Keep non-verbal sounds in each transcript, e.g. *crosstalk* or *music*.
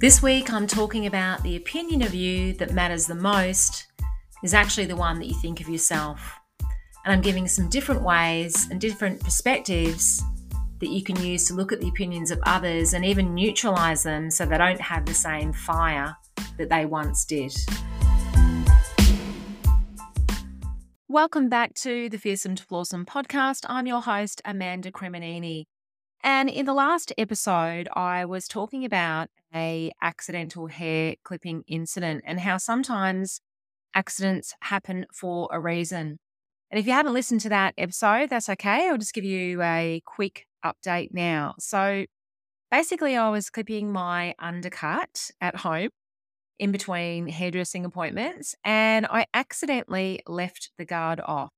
This week, I'm talking about the opinion of you that matters the most is actually the one that you think of yourself. And I'm giving some different ways and different perspectives that you can use to look at the opinions of others and even neutralize them so they don't have the same fire that they once did. Welcome back to the Fearsome to Flawsome podcast. I'm your host, Amanda Cremonini. And in the last episode, I was talking about a accidental hair clipping incident and how sometimes accidents happen for a reason. And if you haven't listened to that episode, that's okay. I'll just give you a quick update now. So basically, I was clipping my undercut at home in between hairdressing appointments and I accidentally left the guard off.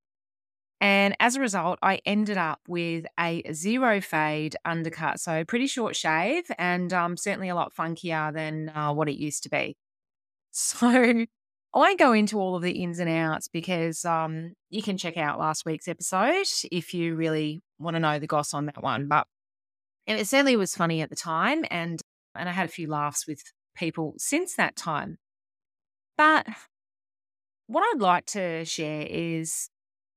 And as a result, I ended up with a zero fade undercut. So, pretty short shave and um, certainly a lot funkier than uh, what it used to be. *laughs* So, I go into all of the ins and outs because um, you can check out last week's episode if you really want to know the goss on that one. But it certainly was funny at the time, and and I had a few laughs with people since that time. But what I'd like to share is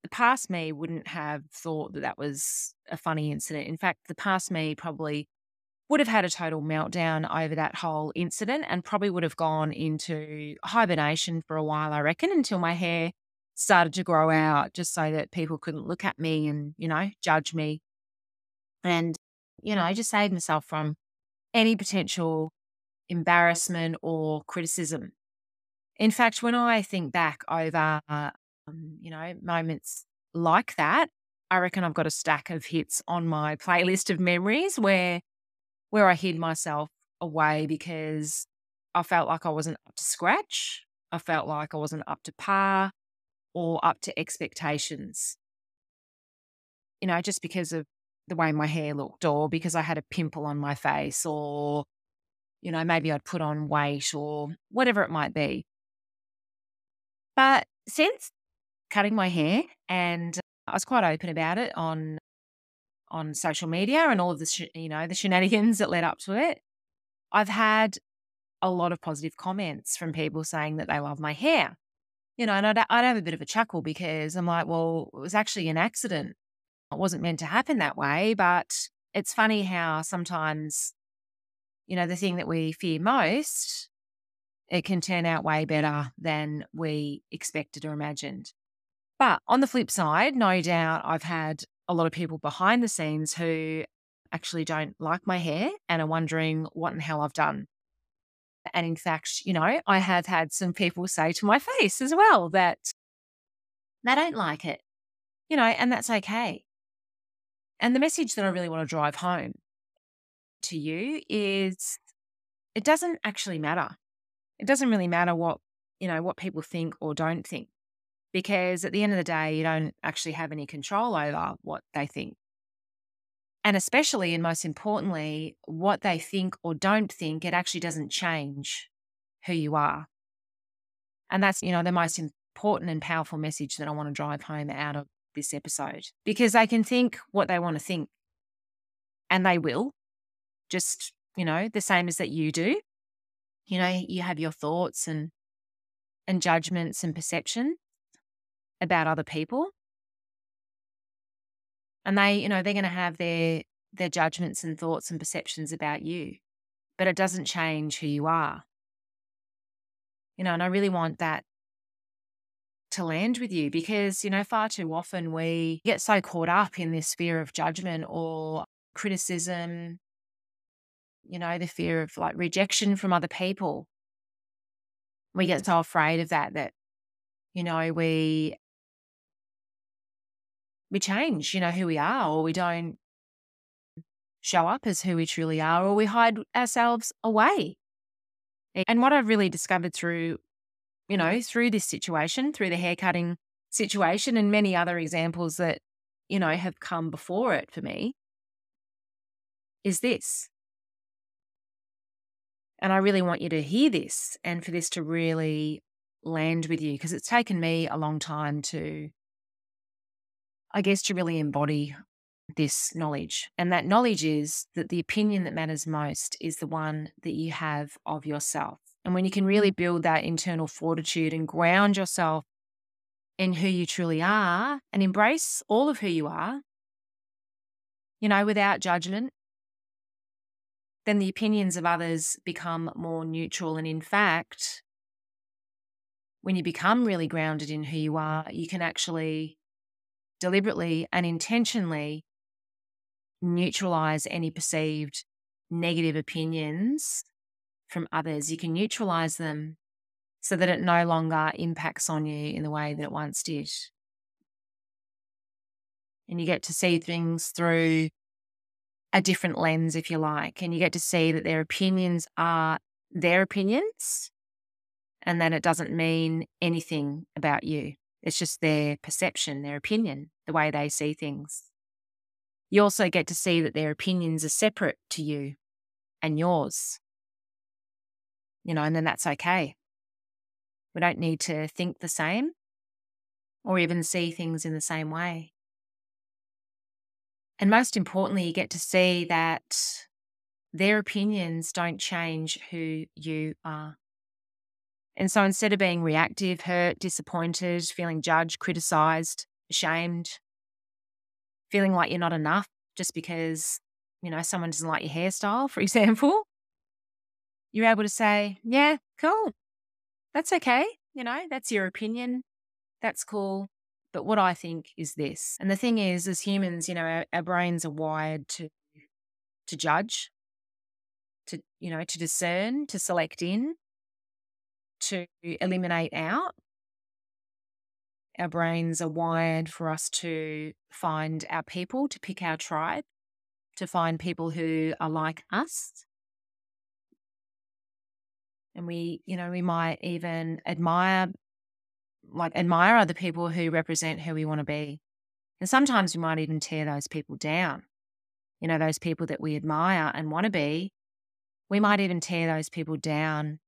the past me wouldn't have thought that that was a funny incident. In fact, the past me probably would have had a total meltdown over that whole incident and probably would have gone into hibernation for a while, I reckon, until my hair started to grow out just so that people couldn't look at me and, you know, judge me. And, you know, just save myself from any potential embarrassment or criticism. In fact, when I think back over um, you know, moments like that, I reckon I've got a stack of hits on my playlist of memories where where I hid myself away because I felt like I wasn't up to scratch. I felt like I wasn't up to par or up to expectations. You know, just because of the way my hair looked or because I had a pimple on my face or you know, maybe I'd put on weight or whatever it might be. But since cutting my hair, and uh, I was quite open about it on on social media and all of the sh- you know the shenanigans that led up to it. I've had a lot of positive comments from people saying that they love my hair. You know, and I'd, I'd have a bit of a chuckle because I'm like, well, it was actually an accident. It wasn't meant to happen that way. But it's funny how sometimes, you know, the thing that we fear most, it can turn out way better than we expected or imagined. But on the flip side, no doubt I've had a lot of people behind the scenes who actually don't like my hair and are wondering what in hell I've done. And in fact, you know, I have had some people say to my face as well that they don't like it, you know, and that's okay. And the message that I really want to drive home to you is it doesn't actually matter. It doesn't really matter what, you know, what people think or don't think because at the end of the day, you don't actually have any control over what they think. And especially, and most importantly, what they think or don't think, it actually doesn't change who you are. And that's, you know, the most important and powerful message that I want to drive home out of this episode because they can think what they want to think and they will, just, you know, the same as that you do. You know, you have your thoughts and and judgments and perception about other people. And they, you know, they're going to have their their judgments and thoughts and perceptions about you. But it doesn't change who you are. You know, and I really want that to land with you because, you know, far too often we get so caught up in this fear of judgment or criticism, you know, the fear of like rejection from other people. We get so afraid of that that, you know, we we change, you know, who we are, or we don't show up as who we truly are, or we hide ourselves away. And what I've really discovered through, you know, mm-hmm. through this situation, through the haircutting situation, and many other examples that, you know, have come before it for me, is this. And I really want you to hear this and for this to really land with you because it's taken me a long time to I guess, to really embody this knowledge. And that knowledge is that the opinion that matters most is the one that you have of yourself. And when you can really mm. build that internal fortitude and ground yourself in who you truly are and embrace all of who you are, you know, without judgment, then the opinions of others become more neutral. And in fact, when you become really grounded in who you are, you can actually deliberately and intentionally neutralize any perceived negative opinions from others. You can neutralize them so that it no longer impacts on you in the way that it once did. And you get to see things through a different lens, if you like, and you get to see that their opinions are their opinions and that it doesn't mean anything about you. It's just their perception, their opinion, the way they see things. You also get to see that their opinions are separate to you and yours. You know, and then that's okay. We don't need to think the same or even see things in the same way. And most importantly, you get to see that their opinions don't change who you are. And so instead of being reactive, hurt, disappointed, feeling judged, criticized, ashamed, feeling like you're not enough just because, you know, someone doesn't like your hairstyle, for *laughs* example, you're able to say, yeah, cool. That's okay. You know, that's your opinion. That's cool. But what I think is this. And the thing is, as humans, you know, our, our brains are wired to to judge, to, you know, to discern, to select in, to eliminate out. Our brains are wired for us to find our people, to pick our tribe, to find people who are like us. And we, you know, we might even admire like admire other people who represent who we want to be. And sometimes we might even tear those people down. You know, those people that we admire and want to be, we might even tear those people down,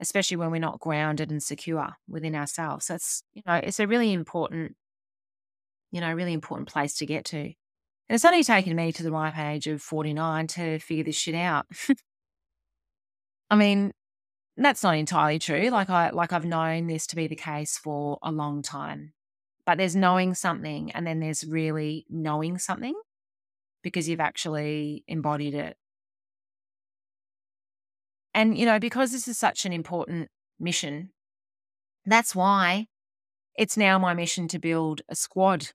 especially when we're not grounded and secure within ourselves. So it's, you know, it's a really important, you know, really important place to get to. And it's only taken me to the ripe age of 49 to figure this shit out. *laughs* I mean, that's not entirely true. Like I like I've known this to be the case for a long time. But there's knowing something and then there's really knowing something because you've actually embodied it. And you know, because this is such an important mission, that's why it's now my mission to build a squad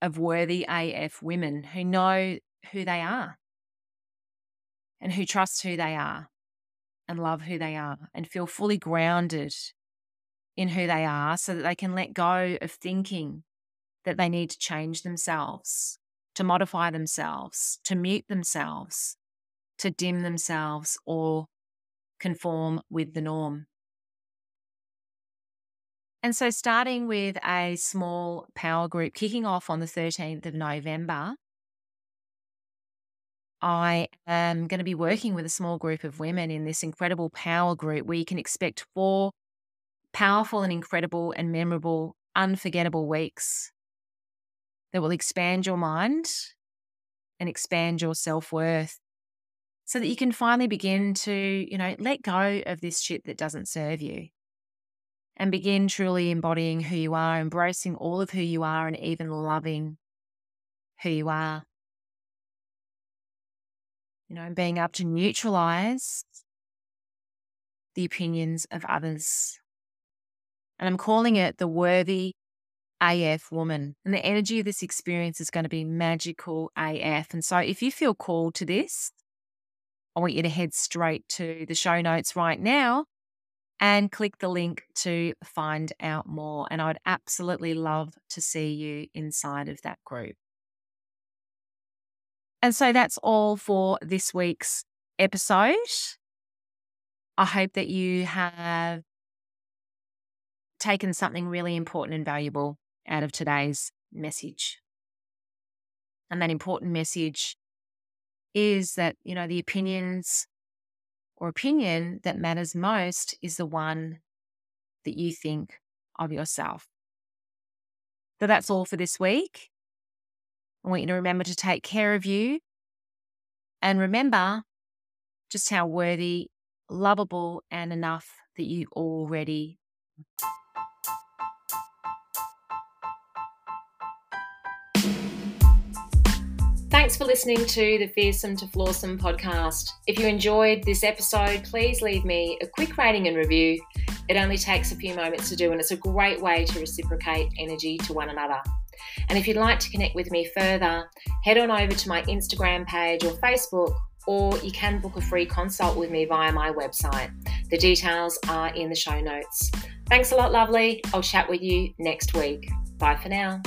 of worthy AF women who know who they are and who trust who they are and love who they are and feel fully grounded in who they are so that they can let go of thinking that they need to change themselves, to modify themselves, to mute themselves, to dim themselves, or conform with the norm. And so, starting with a small power group kicking off on the 13th of November, I am going to be working with a small group of women in this incredible power group where you can expect four powerful and incredible and memorable, unforgettable weeks that will expand your mind and expand your self worth so that you can finally begin to, you know, let go of this shit that doesn't serve you and begin truly embodying who you are, embracing all of who you are, and even loving who you are you know, being able to neutralize the opinions of others. And I'm calling it the worthy AF woman. And the energy of this experience is going to be magical AF. And so if you feel called to this, I want you to head straight to the show notes right now and click the link to find out more. And I would absolutely love to see you inside of that group. And so that's all for this week's episode. I hope that you have taken something really important and valuable out of today's message. And that important message is that, you know, the opinions or opinion that matters most is the one that you think of yourself. So that's all for this week. I want you to remember to take care of you and remember just how worthy, lovable, and enough that you already Thanks for listening to the Fearsome to Flawsome podcast. If you enjoyed this episode, please leave me a quick rating and review. It only takes a few moments to do, and it's a great way to reciprocate energy to one another. And if you'd like to connect with me further, head on over to my Instagram page or Facebook, or you can book a free consult with me via my website. The details are in the show notes. Thanks a lot, lovely. I'll chat with you next week. Bye for now.